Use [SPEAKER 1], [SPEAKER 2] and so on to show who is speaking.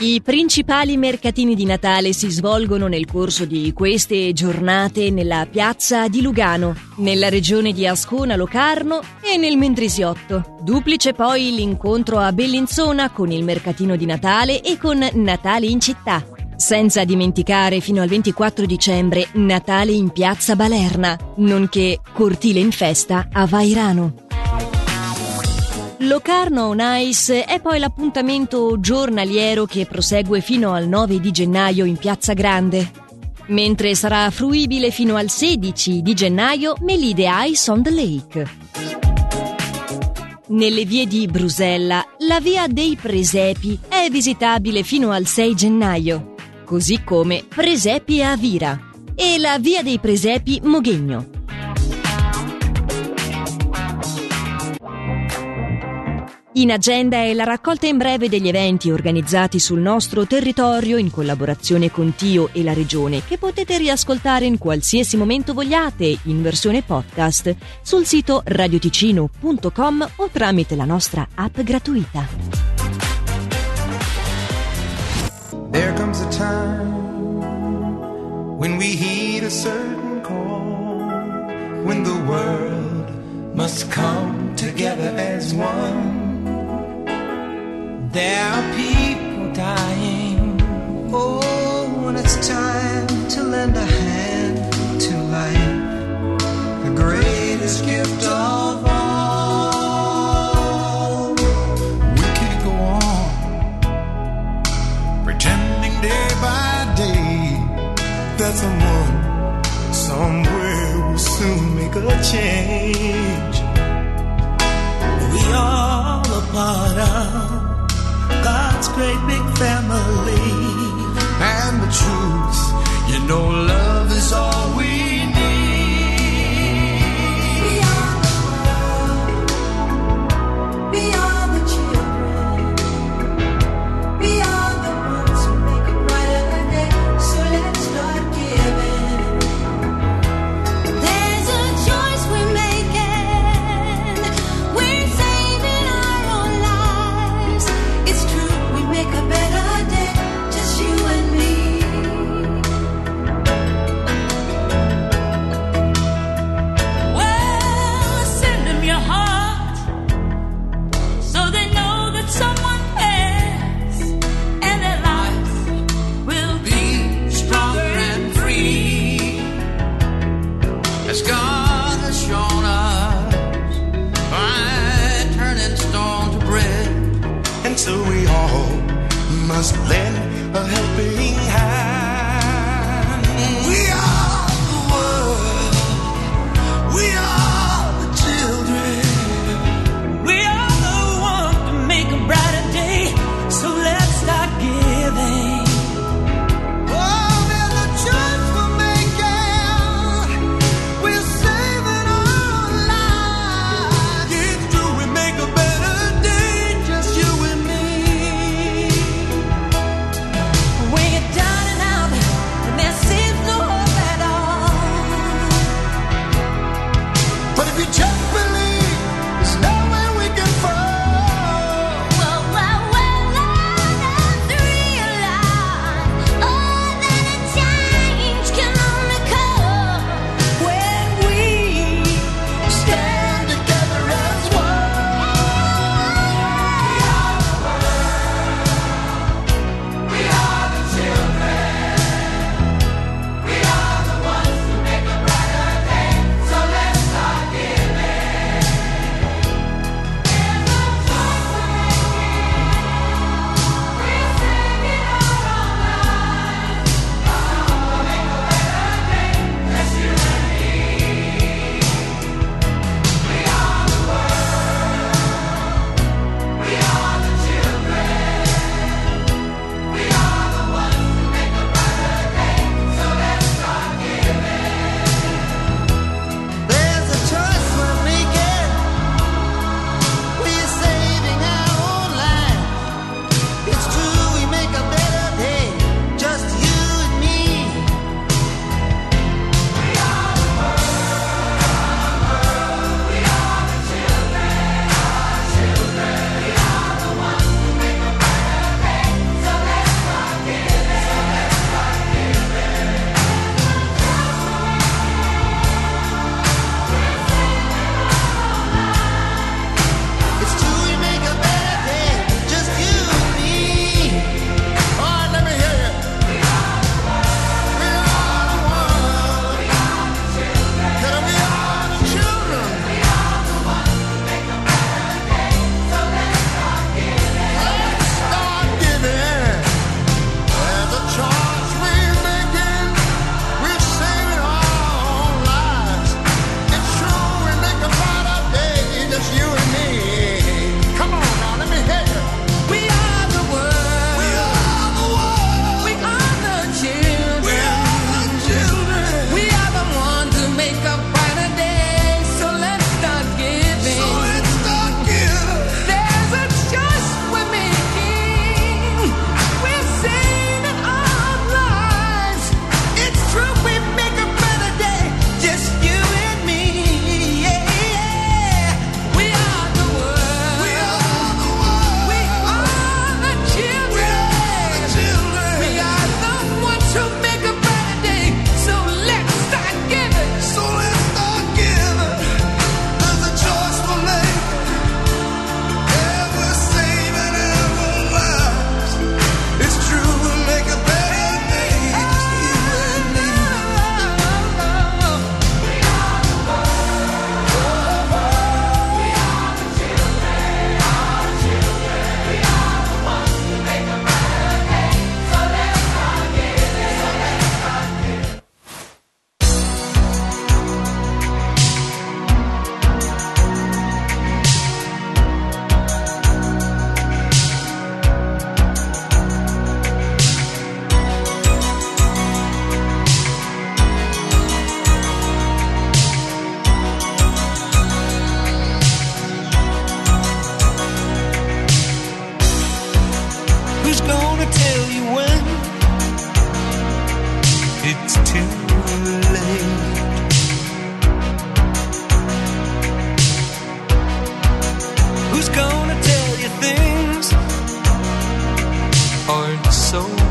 [SPEAKER 1] I principali mercatini di Natale si svolgono nel corso di queste giornate nella piazza di Lugano, nella regione di Ascona Locarno e nel Mendrisiotto. Duplice poi l'incontro a Bellinzona con il mercatino di Natale e con Natale in città. Senza dimenticare fino al 24 dicembre Natale in piazza Balerna, nonché Cortile in festa a Vairano. Locarno on Ice è poi l'appuntamento giornaliero che prosegue fino al 9 di gennaio in Piazza Grande, mentre sarà fruibile fino al 16 di gennaio Melide Ice on the Lake. Nelle vie di Brusella, la via dei Presepi è visitabile fino al 6 gennaio, così come Presepi a Vira e la via dei Presepi Moghegno. In agenda è la raccolta in breve degli eventi organizzati sul nostro territorio in collaborazione con Tio e la Regione che potete riascoltare in qualsiasi momento vogliate in versione podcast sul sito radioticino.com o tramite la nostra app gratuita. There comes a time when we heed a certain call when the world must come together as one There are people dying. Oh, when it's time to lend a hand to life, the greatest gift of all. We can't go on pretending day by day that someone somewhere will soon make a change. Great big family. And the truth, you know, love is all must lend a helping hand. We are
[SPEAKER 2] tell you when it's too late? Who's gonna tell you things aren't so